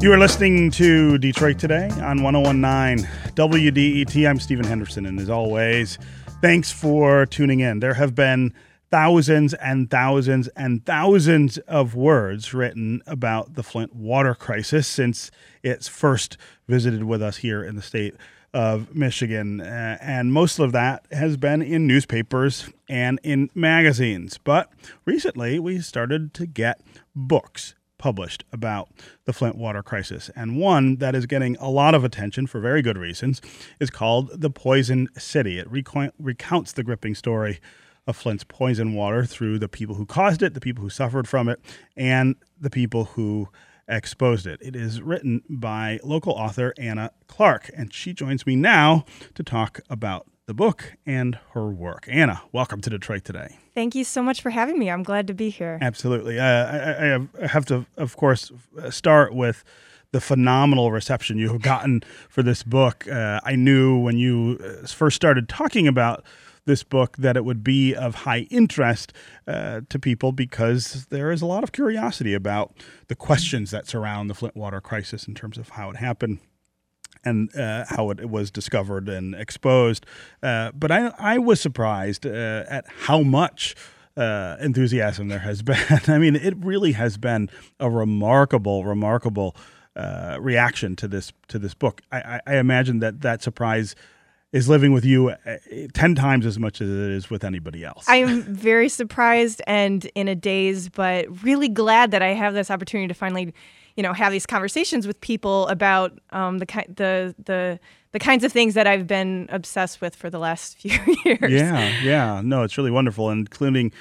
You are listening to Detroit Today on 1019 WDET. I'm Stephen Henderson, and as always, thanks for tuning in. There have been thousands and thousands and thousands of words written about the Flint water crisis since it's first visited with us here in the state of Michigan. And most of that has been in newspapers and in magazines. But recently, we started to get books published about the Flint water crisis. And one that is getting a lot of attention for very good reasons is called The Poisoned City. It recounts the gripping story of Flint's poison water through the people who caused it, the people who suffered from it, and the people who exposed it. It is written by local author Anna Clark, and she joins me now to talk about the book and her work. Anna, welcome to Detroit today. Thank you so much for having me. I'm glad to be here. Absolutely. Uh, I, I, have to, of course, start with the phenomenal reception you have gotten for this book. Uh, I knew when you uh, first started talking about this book that it would be of high interest uh, to people because there is a lot of curiosity about the questions that surround the Flint water crisis in terms of how it happened and uh, how it was discovered and exposed. Uh, but I, I was surprised uh, at how much. Uh, enthusiasm there has been. I mean, it really has been a remarkable, remarkable uh, reaction to this to this book. I, I, imagine that that surprise is living with you uh, 10 times as much as it is with anybody else. I am very surprised and in a daze, but really glad that I have this opportunity to finally you know have these conversations with people about um, the ki- the the the kinds of things that I've been obsessed with for the last few years. Yeah, yeah, no, it's really wonderful, including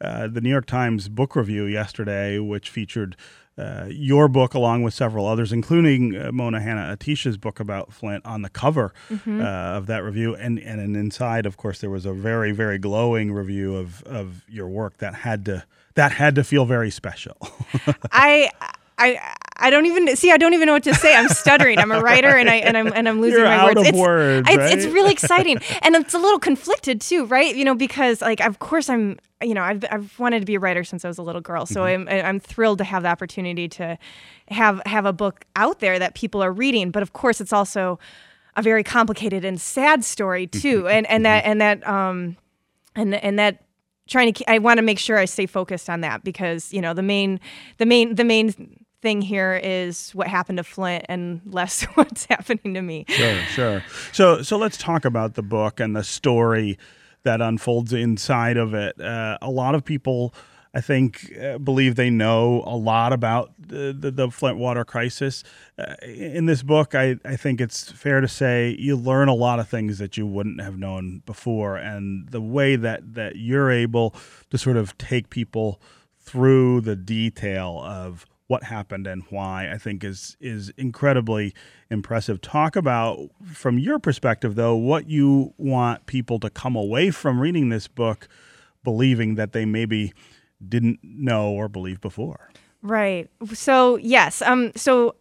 uh, the New York Times book review yesterday, which featured. Uh, your book, along with several others, including uh, Mona Hanna Attisha's book about Flint, on the cover mm-hmm. Uh, of that review, and and inside, of course, there was a very very glowing review of of your work that had to that had to feel very special. I I I don't even see. I don't even know what to say. I'm stuttering. I'm a writer, and I and I'm and I'm losing You're my out words. Of it's, words it's, right? it's really exciting, and it's a little conflicted too, right? You know, because like of course I'm you know I've I've wanted to be a writer since I was a little girl, so mm-hmm. I'm I'm thrilled to have the opportunity to have have a book out there that people are reading. But of course, it's also a very complicated and sad story too, mm-hmm. and and that mm-hmm. and that um and and that trying to I want to make sure I stay focused on that because you know the main the main the main thing here is what happened to Flint and less what's happening to me. Sure, sure. So so let's talk about the book and the story that unfolds inside of it. Uh, a lot of people I think uh, believe they know a lot about the, the, the Flint water crisis. Uh, in this book, I, I think it's fair to say you learn a lot of things that you wouldn't have known before, and the way that that you're able to sort of take people through the detail of what happened and why I think is is incredibly impressive. Talk about from your perspective though what you want people to come away from reading this book believing that they maybe didn't know or believe before. Right. So yes, um so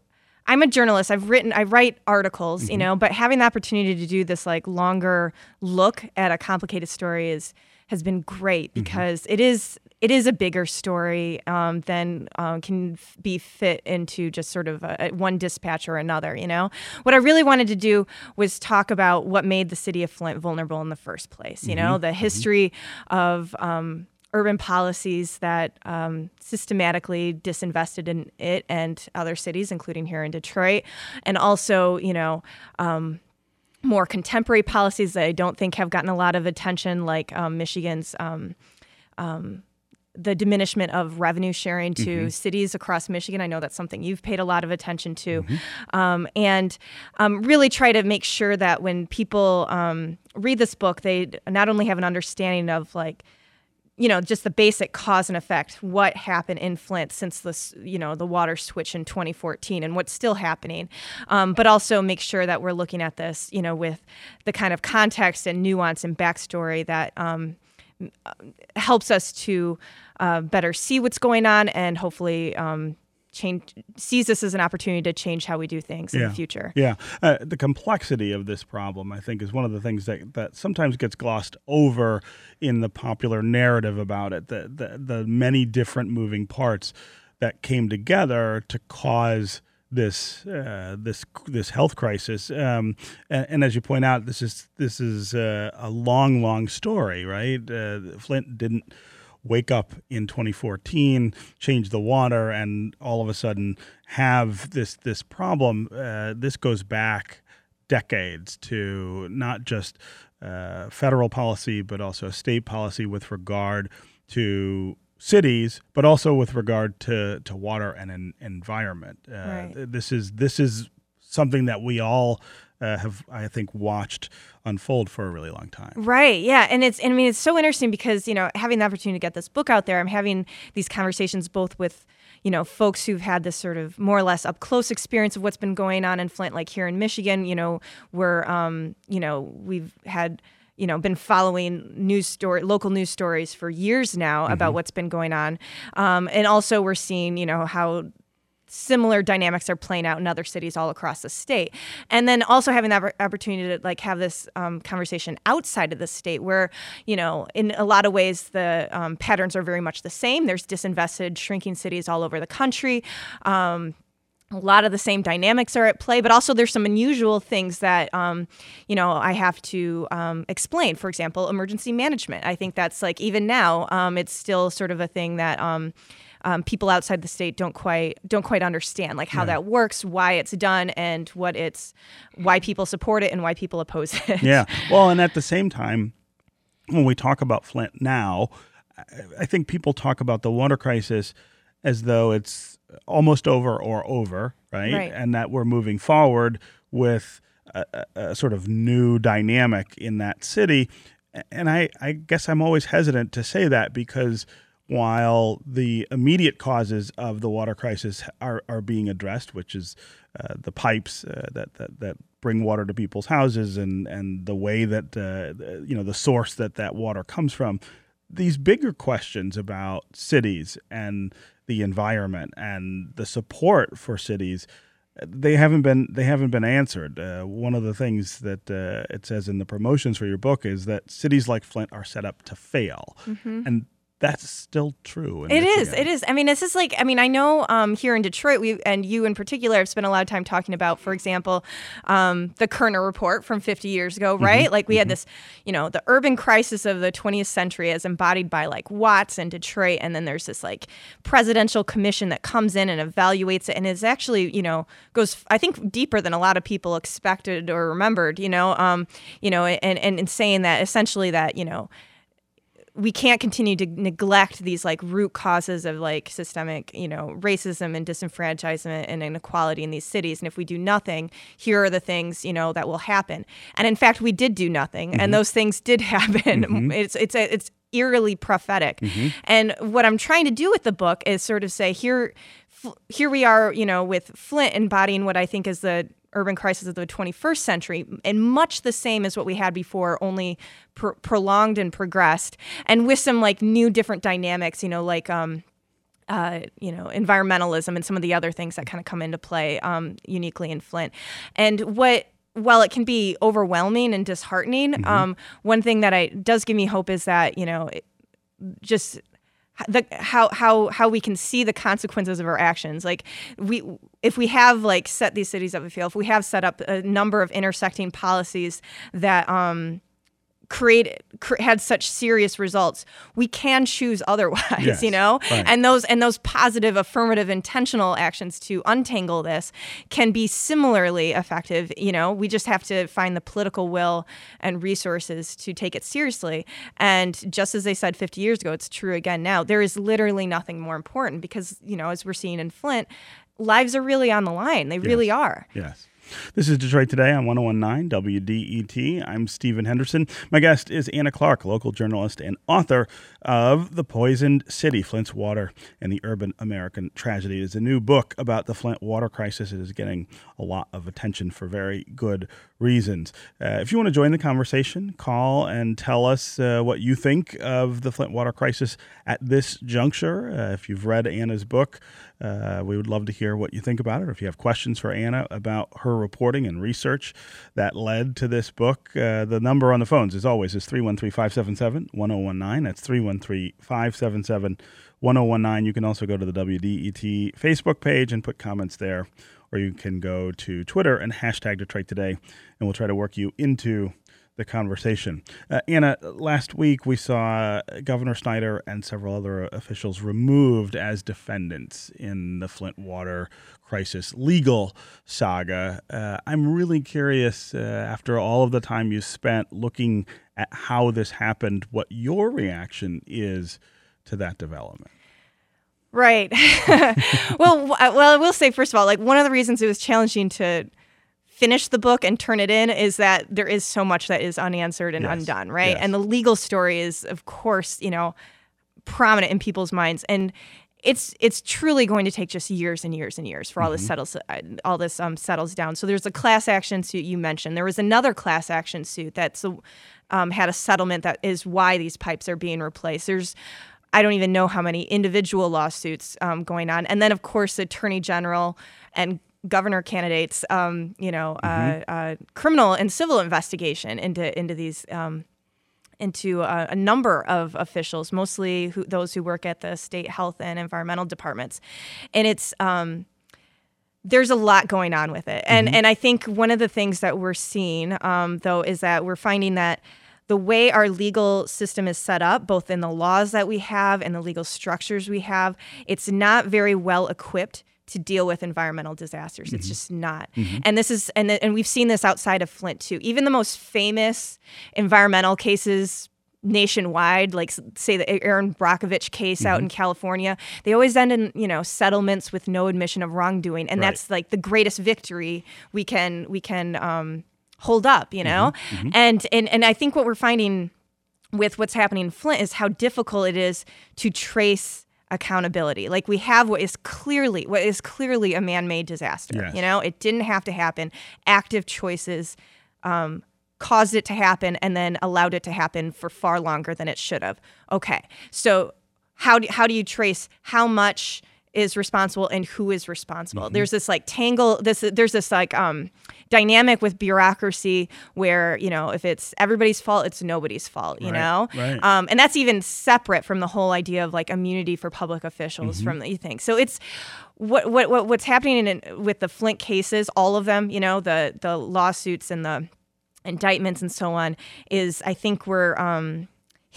I'm a journalist. I've written, I write articles, mm-hmm. you know, but having the opportunity to do this like longer look at a complicated story is has been great mm-hmm. because mm-hmm. it is it is a bigger story um, than uh, can f- be fit into just sort of a, a one dispatch or another. You know, what I really wanted to do was talk about what made the city of Flint vulnerable in the first place. You mm-hmm. know, the mm-hmm. history mm-hmm. of um, urban policies that um, systematically disinvested in it and other cities, including here in Detroit, and also, you know. Um, more contemporary policies that I don't think have gotten a lot of attention, like um, Michigan's um, um, the diminishment of revenue sharing to mm-hmm. cities across Michigan. I know that's something you've paid a lot of attention to. Mm-hmm. Um, and um, really try to make sure that when people um, read this book, they not only have an understanding of like, you know, just the basic cause and effect, what happened in Flint since this, you know, the water switch in 2014 and what's still happening, um, but also make sure that we're looking at this, you know, with the kind of context and nuance and backstory that um, helps us to uh, better see what's going on and hopefully um, change sees this as an opportunity to change how we do things yeah. in the future. Yeah, uh, the complexity of this problem, I think, is one of the things that that sometimes gets glossed over in the popular narrative about it. The the, the many different moving parts that came together to cause this uh, this this health crisis. Um, and, and, as you point out, this is this is uh, a long, long story, right? Uh, Flint didn't wake up in 2014, change the water, and all of a sudden have this this problem. Uh, this goes back decades to not just uh, federal policy, but also state policy with regard to cities, but also with regard to, to water and an environment. Uh, right. This is this is something that we all uh, have, I think, watched unfold for a really long time. Right. Yeah. And it's, I mean, it's so interesting because, you know, having the opportunity to get this book out there, I'm having these conversations both with, you know, folks who've had this sort of more or less up close experience of what's been going on in Flint, like here in Michigan, you know, where, um, you know, we've had, you know been following news story local news stories for years now mm-hmm. about what's been going on um, and also we're seeing you know how similar dynamics are playing out in other cities all across the state and then also having that opportunity to like have this um, conversation outside of the state where you know in a lot of ways the um, patterns are very much the same there's disinvested shrinking cities all over the country um, a lot of the same dynamics are at play, but also there's some unusual things that um, you know I have to um, explain. For example, emergency management. I think that's like even now um, it's still sort of a thing that um, people outside the state don't quite don't quite understand, like how that works, why it's done, and what it's why people support it and why people oppose it. Yeah. Well, and at the same time, when we talk about Flint now, I think people talk about the water crisis as though it's almost over or over, right? right. And that we're moving forward with a, a, sort of new dynamic in that city. And I, I guess I'm always hesitant to say that because while the immediate causes of the water crisis are, are being addressed, which is uh, the pipes uh, that, that, that bring water to people's houses and, and the way that, uh, you know, the source that that water comes from, these bigger questions about cities and the environment and the support for cities they haven't been they haven't been answered. Uh, one of the things that uh, it says in the promotions for your book is that cities like Flint are set up to fail, mm-hmm. and that's still true. It is. It is. I mean, this is like. I mean, I know um, here in Detroit, we and you in particular have spent a lot of time talking about, for example, um, the Kerner report from 50 years ago, right? Mm-hmm. Like we mm-hmm. had this, you know, the urban crisis of the 20th century as embodied by like Watts and Detroit, and then there's this like presidential commission that comes in and evaluates it, and is actually, you know, goes I think deeper than a lot of people expected or remembered. You know, um, you know, and and, and saying that essentially that you know we can't continue to neglect these like root causes of like systemic, you know, racism and disenfranchisement and inequality in these cities. And if we do nothing, here are the things, you know, that will happen. And in fact, we did do nothing, mm-hmm. and those things did happen. Mm-hmm. It's it's a, it's eerily prophetic. Mm-hmm. And what I'm trying to do with the book is sort of say here here we are, you know, with Flint embodying what I think is the urban crisis of the 21st century, and much the same as what we had before, only pr- prolonged and progressed, and with some like new different dynamics, you know, like um, uh, you know, environmentalism and some of the other things that kind of come into play um, uniquely in Flint. And what while it can be overwhelming and disheartening, mm-hmm. um, one thing that I does give me hope is that you know, it, just the how how how we can see the consequences of our actions. Like we if we have like set these cities up to fail if we have set up a number of intersecting policies that um created cr- had such serious results we can choose otherwise yes, you know? right. and those and those positive affirmative intentional actions to untangle this can be similarly effective you know? We just have to find the political will and resources to take it seriously. And just as they said 50 years ago it's true again now there is literally nothing more important because you know as we're seeing in Flint lives are really on the line. They yes. really are. Yes this is Detroit Today on 1019 WDET. I'm Stephen Henderson. My guest is Anna Clark, local journalist and author of The Poisoned City Flint's Water and the Urban American Tragedy. It is a new book about the Flint water crisis. It is getting a lot of attention for very good reasons. Uh, if you want to join the conversation, call and tell us uh, what you think of the Flint water crisis at this juncture. Uh, if you've read Anna's book, uh, we would love to hear what you think about it. If you have questions for Anna about her reporting and research that led to this book, uh, the number on the phones, as always, is 313 577 1019. That's 313 577 1019. You can also go to the WDET Facebook page and put comments there or you can go to Twitter and hashtag Detroit Today, and we'll try to work you into the conversation. Uh, Anna, last week we saw Governor Snyder and several other officials removed as defendants in the Flint water crisis legal saga. Uh, I'm really curious, uh, after all of the time you spent looking at how this happened, what your reaction is to that development. Right. well, well, I will say first of all, like one of the reasons it was challenging to finish the book and turn it in is that there is so much that is unanswered and yes. undone, right? Yes. And the legal story is, of course, you know, prominent in people's minds, and it's it's truly going to take just years and years and years for all mm-hmm. this settles all this um, settles down. So there's a class action suit you mentioned. There was another class action suit that's um, had a settlement that is why these pipes are being replaced. There's I don't even know how many individual lawsuits um, going on, and then of course the attorney general and governor candidates, um, you know, uh, mm-hmm. uh, uh, criminal and civil investigation into into these. Um, into a, a, number of officials, mostly who, those who work at the state health and environmental departments, and it's um, there's a lot going on with it, and mm-hmm. and I think one of the things that we're seeing um, though is that we're finding that the way our legal system is set up, both in the laws that we have and the legal structures we have, it's not very well equipped to deal with environmental disasters. Mm-hmm. It's just not. Mm-hmm. And this is and and we've seen this outside of Flint too. Even the most famous environmental cases nationwide, like say the Erin Brockovich case mm-hmm. out in California, they always end in you know settlements with no admission of wrongdoing, and right. that's like the greatest victory we can we can um, hold up, you know. Mm-hmm. mm-hmm. And and and I think what we're finding with what's happening in Flint is how difficult it is to trace accountability. Like we have what is clearly what is clearly a man-made disaster. Yes. You know, it didn't have to happen. Active choices um, caused it to happen, and then allowed it to happen for far longer than it should have. Okay, so how do how do you trace how much is responsible and who is responsible. Mm-hmm. There's this like tangle this there's this like um dynamic with bureaucracy where, you know, if it's everybody's fault, it's nobody's fault, you right, know? Right. Um and that's even separate from the whole idea of like immunity for public officials mm-hmm. from the thing. So it's what what, what what's happening in, with the Flint cases, all of them, you know, the the lawsuits and the indictments and so on is I think we're um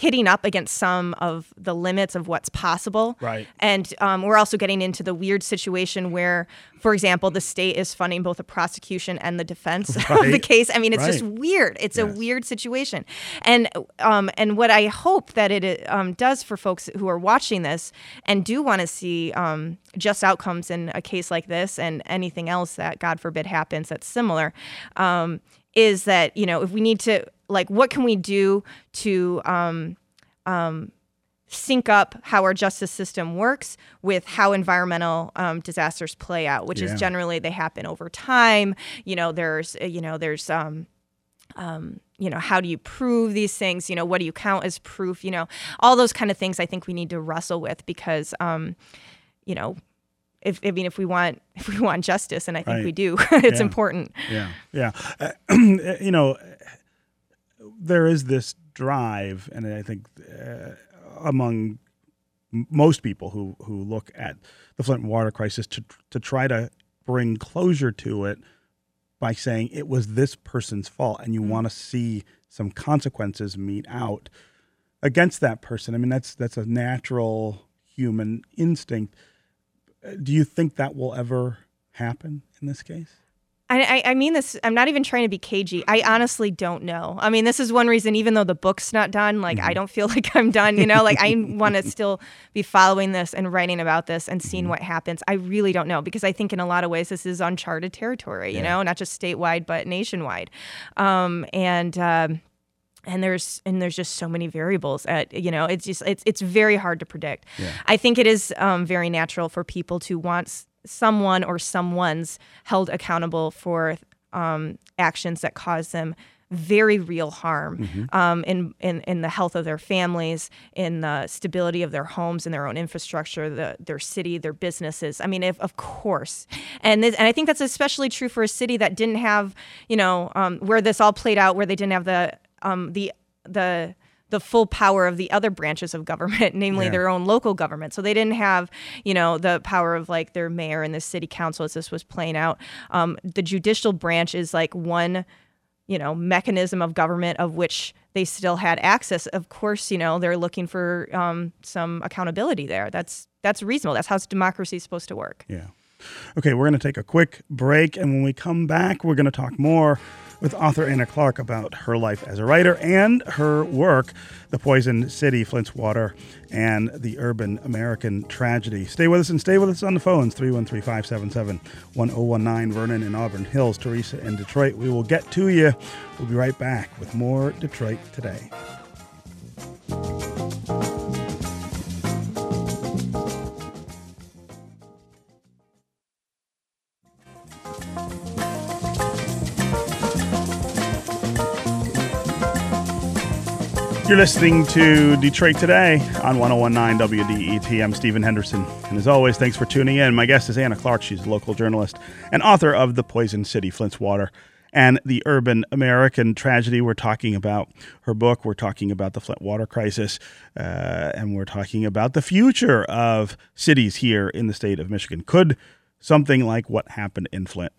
hitting up against some of the limits of what's possible. Right. And um, we're also getting into the weird situation where, for example, the state is funding both the prosecution and the defense right. of the case. I mean, it's right. just weird. It's yes. a weird situation. And um, and what I hope that it um, does for folks who are watching this and do want to see um, just outcomes in a case like this and anything else that, God forbid, happens that's similar um, is that you know if we need to like what can we do to um, um, sync up how our justice system works with how environmental um, disasters play out, which yeah. is generally they happen over time. You know, there's uh, you know there's um, um, you know how do you prove these things? You know, what do you count as proof? You know, all those kind of things I think we need to wrestle with because um, you know if I mean if we want if we want justice, and I think right. we do, it's yeah. important. Yeah, yeah. Uh, you know, there is this drive, and I think uh, among most people who who look at the Flint water crisis to to try to bring closure to it by saying it was this person's fault, and you mm-hmm. want to see some consequences mete out against that person. I mean, that's that's a natural human instinct. Do you think that will ever happen in this case? I, I mean this. I'm not even trying to be cagey. I honestly don't know. I mean, this is one reason. Even though the book's not done, like mm-hmm. I don't feel like I'm done. You know, like I want to still be following this and writing about this and seeing mm-hmm. what happens. I really don't know because I think in a lot of ways this is uncharted territory. You yeah. know, not just statewide but nationwide. Um, and um, and there's and there's just so many variables at you know it's just it's it's very hard to predict yeah. i think it is um, very natural for people to want someone or someone's held accountable for um, actions that cause them very real harm mm-hmm. um, in, in, in the health of their families, in the stability of their homes and their own infrastructure, the, their city, their businesses. I mean, if, of course, and this, and I think that's especially true for a city that didn't have, you know, um, where this all played out, where they didn't have the um, the the the full power of the other branches of government, namely Yeah. their own local government. So they didn't have, you know, the power of like their mayor and the city council as this was playing out. Um, the judicial branch is like one, you know, mechanism of government of which they still had access. Of course, you know, they're looking for um, some accountability there. That's that's reasonable. That's how democracy is supposed to work. Yeah. Okay, we're going to take a quick break. And when we come back, we're going to talk more with author Anna Clark about her life as a writer and her work, The Poisoned City, Flint's Water, and the Urban American Tragedy. Stay with us and stay with us on the phones 313 577 1019, Vernon and Auburn Hills, Teresa in Detroit. We will get to you. We'll be right back with more Detroit Today. You're listening to Detroit Today on 1019 WDET. I'm Stephen Henderson. And as always, thanks for tuning in. My guest is Anna Clark. She's a local journalist and author of The Poisoned City, Flint's Water, and the Urban American Tragedy. We're talking about her book. We're talking about the Flint water crisis. Uh, and we're talking about the future of cities here in the state of Michigan. Could something like what happened in Flint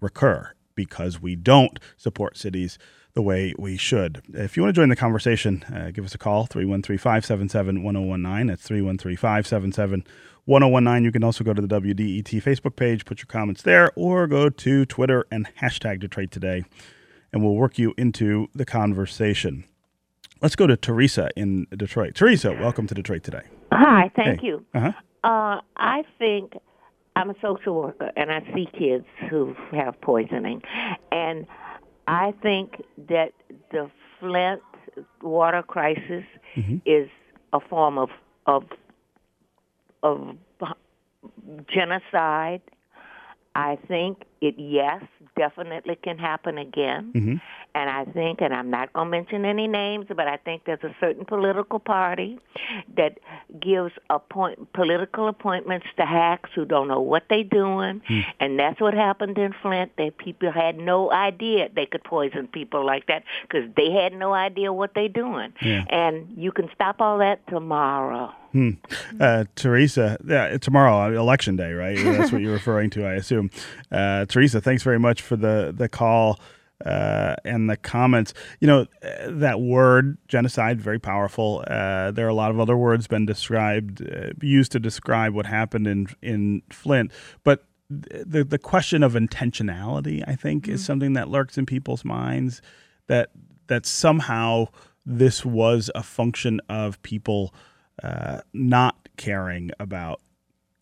recur because we don't support cities the way we should. If you want to join the conversation, uh, give us a call 313 577 1019. That's 313 577 1019. You can also go to the WDET Facebook page, put your comments there, or go to Twitter and hashtag Detroit Today, and we'll work you into the conversation. Let's go to Teresa in Detroit. Teresa, welcome to Detroit Today. Hi, thank Hey. you. Uh-huh. Uh, I think I'm a social worker and I see kids who have poisoning. And I think that the Flint water crisis mm-hmm. is a form of, of, of genocide. I think it, yes, definitely can happen again. And I think, and I'm not going to mention any names, but I think there's a certain political party that gives appoint, political appointments to hacks who don't know what they're doing. And that's what happened in Flint. That people had no idea they could poison people like that because they had no idea what they're doing. Yeah. And you can stop all that tomorrow. Uh, Teresa, yeah, tomorrow, uh, election day, right? That's what you're referring to, I assume. Uh, Teresa, thanks very much for the the call uh, and the comments. You know, that word genocide, very powerful. Uh, there are a lot of other words been described, uh, used to describe what happened in in Flint, but the the question of intentionality, I think, is something that lurks in people's minds. That that somehow this was a function of people uh, not caring about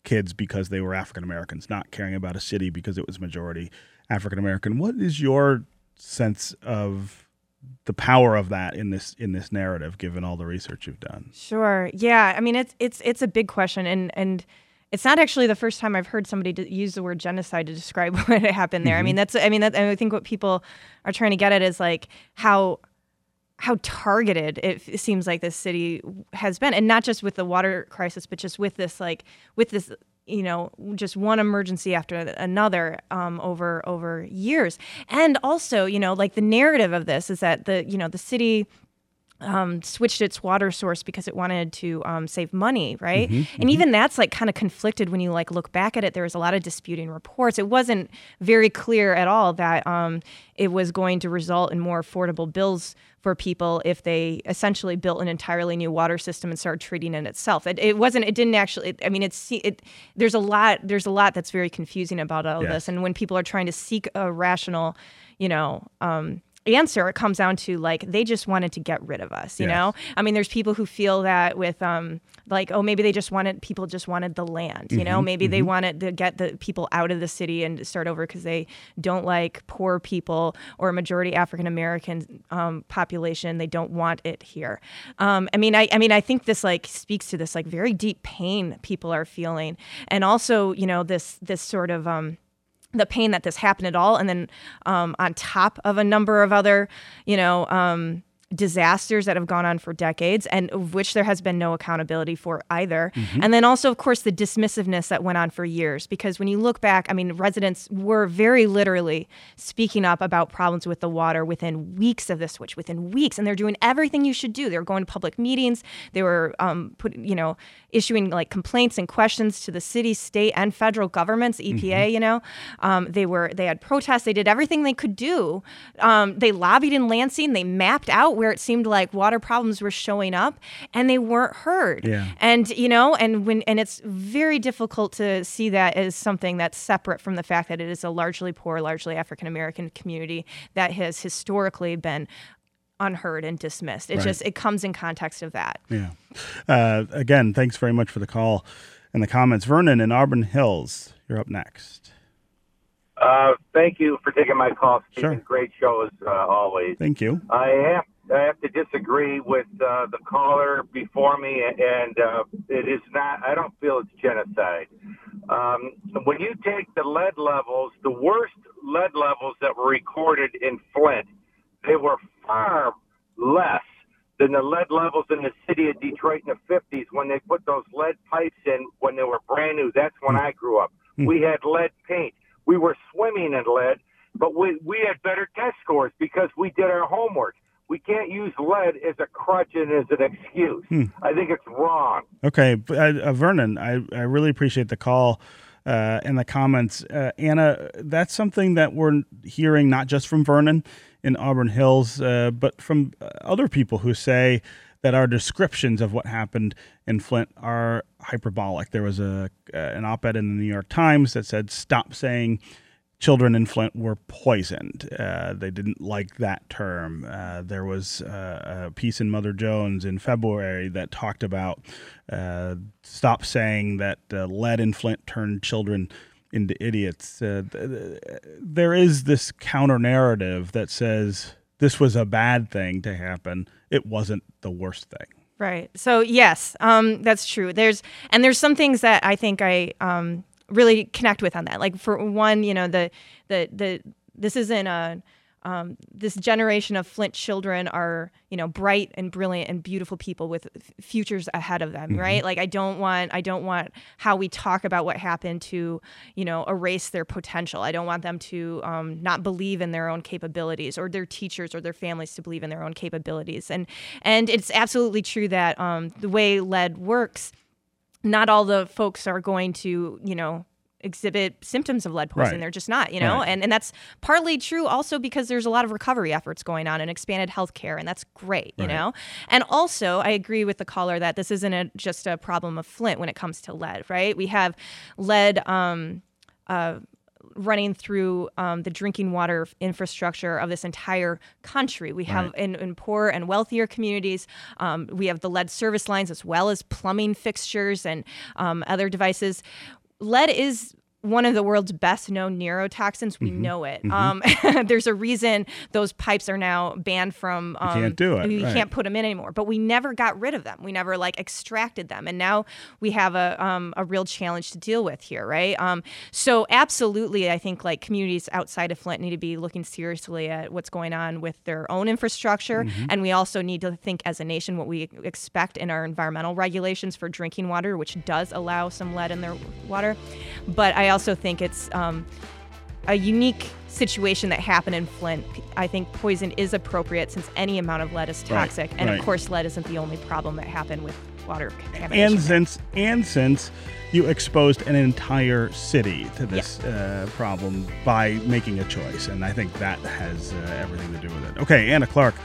kids because they were African Americans, not caring about a city because it was majority African American. What is your sense of the power of that in this in this narrative, given all the research you've done? Sure. Yeah. I mean, it's it's it's a big question, and and it's not actually the first time I've heard somebody use the word genocide to describe what happened there. I mm-hmm. mean, that's I mean, that, I think what people are trying to get at is like how how targeted it seems like this city has been, and not just with the water crisis, but just with this like with this you know just one emergency after another um, over over years, and also you know like the narrative of this is that the you know the city um, switched its water source because it wanted to um, save money, right? and even that's like kind of conflicted when you like look back at it. There was a lot of disputing reports. It wasn't very clear at all that um, it was going to result in more affordable bills for people if they essentially built an entirely new water system and started treating it itself. It, it wasn't. It didn't actually. It, I mean, it's it. There's a lot. There's a lot that's very confusing about all Yes. this. And when people are trying to seek a rational, you know. Um, answer it comes down to like they just wanted to get rid of us you Yes. know i mean there's people who feel that with um like oh maybe they just wanted people just wanted the land you know? Maybe they wanted to get the people out of the city and start over because they don't like poor people or a majority african american um, population. They don't want it here. Um, i mean I, I mean i think this like speaks to this like very deep pain people are feeling. And also you know this this sort of um the pain that this happened at all and then um, on top of a number of other you know um, disasters that have gone on for decades and of which there has been no accountability for either. Mm-hmm. And then also, of course, the dismissiveness that went on for years. Because when you look back, I mean, residents were very literally speaking up about problems with the water within weeks of the switch, within weeks. And they're doing everything you should do. They were going to public meetings. They were, um, put, you know, issuing like complaints and questions to the city, state, and federal governments, EPA, mm-hmm. you know. Um, they were, they had protests. They did everything they could do. Um, they lobbied in Lansing. They mapped out where it seemed like water problems were showing up and they weren't heard. Yeah. And you know, and when and it's very difficult to see that as something that's separate from the fact that it is a largely poor, largely African American community that has historically been unheard and dismissed. It right. just it comes in context of that. Yeah. Uh, again, thanks very much for the call and the comments. Vernon in Auburn Hills, you're up next. Uh, thank you for taking my call, Stephen. Sure. Great show as uh, always. Thank you. I have I have to disagree with uh, the caller before me, and uh, it is not. I don't feel it's genocide. Um, when you take the lead levels, the worst lead levels that were recorded in Flint, they were far less than the lead levels in the city of Detroit in the 50s when they put those lead pipes in when they were brand new. That's when I grew up. We had lead paint. We were swimming in lead, but we, we had better test scores because we did our homework. We can't use lead as a crutch and as an excuse. Hmm. I think it's wrong. Okay, uh, uh, Vernon, I, I really appreciate the call. Uh, and the comments. Uh, Anna, that's something that we're hearing not just from Vernon in Auburn Hills, uh, but from uh, other people who say that our descriptions of what happened in Flint are hyperbolic. There was a uh, an op-ed in the New York Times that said, "Stop saying." Children in Flint were poisoned. Uh, they didn't like that term. Uh, there was uh, a piece in Mother Jones in February that talked about uh, stop saying that lead in Flint turned children into idiots. th- th- there is this counter narrative that says this was a bad thing to happen. It wasn't the worst thing. Right. So yes, um, that's true. There's and there's some things that I think I um, really connect with on that. Like for one, you know, the the the this isn't a um, this generation of Flint children are, you know, bright and brilliant and beautiful people with f- futures ahead of them, mm-hmm. right? Like I don't want, I don't want how we talk about what happened to, you know, erase their potential. I don't want them to um, not believe in their own capabilities, or their teachers or their families to believe in their own capabilities. And and it's absolutely true that um, the way lead works, not all the folks are going to, you know, exhibit symptoms of lead poisoning. Right. They're just not, you know, right. and and that's partly true also because there's a lot of recovery efforts going on and expanded healthcare, and that's great, you right. know. And also, I agree with the caller that this isn't a, just a problem of Flint when it comes to lead, right? We have lead. Um, uh, running through um, the drinking water infrastructure of this entire country. We have right. in, in, poor and wealthier communities, um, we have the lead service lines as well as plumbing fixtures and um, other devices lead is one of the world's best known neurotoxins. We mm-hmm. know it. Mm-hmm. Um, there's a reason those pipes are now banned from. Um, you can't do it. You right. can't put them in anymore. But we never got rid of them. We never like extracted them, and now we have a um, a real challenge to deal with here, right? Um, so absolutely, I think like communities outside of Flint need to be looking seriously at what's going on with their own infrastructure, mm-hmm. and we also need to think as a nation what we expect in our environmental regulations for drinking water, which does allow some lead in their water. But I also think it's um, a unique situation that happened in Flint. I think poison is appropriate since any amount of lead is toxic, right, and right. of course, lead isn't the only problem that happened with water contamination. And since and since you exposed an entire city to this uh, problem by making a choice, and I think that has uh, everything to do with it. Okay, Anna Clark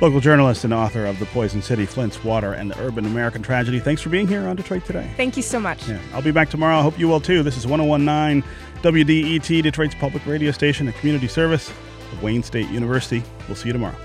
local journalist and author of The Poisoned City, Flint's Water, and the Urban American Tragedy. Thanks for being here on Detroit Today. Thank you so much. Yeah, I'll be back tomorrow. I hope you will too. This is 1019 WDET, Detroit's public radio station and community service of Wayne State University. We'll see you tomorrow.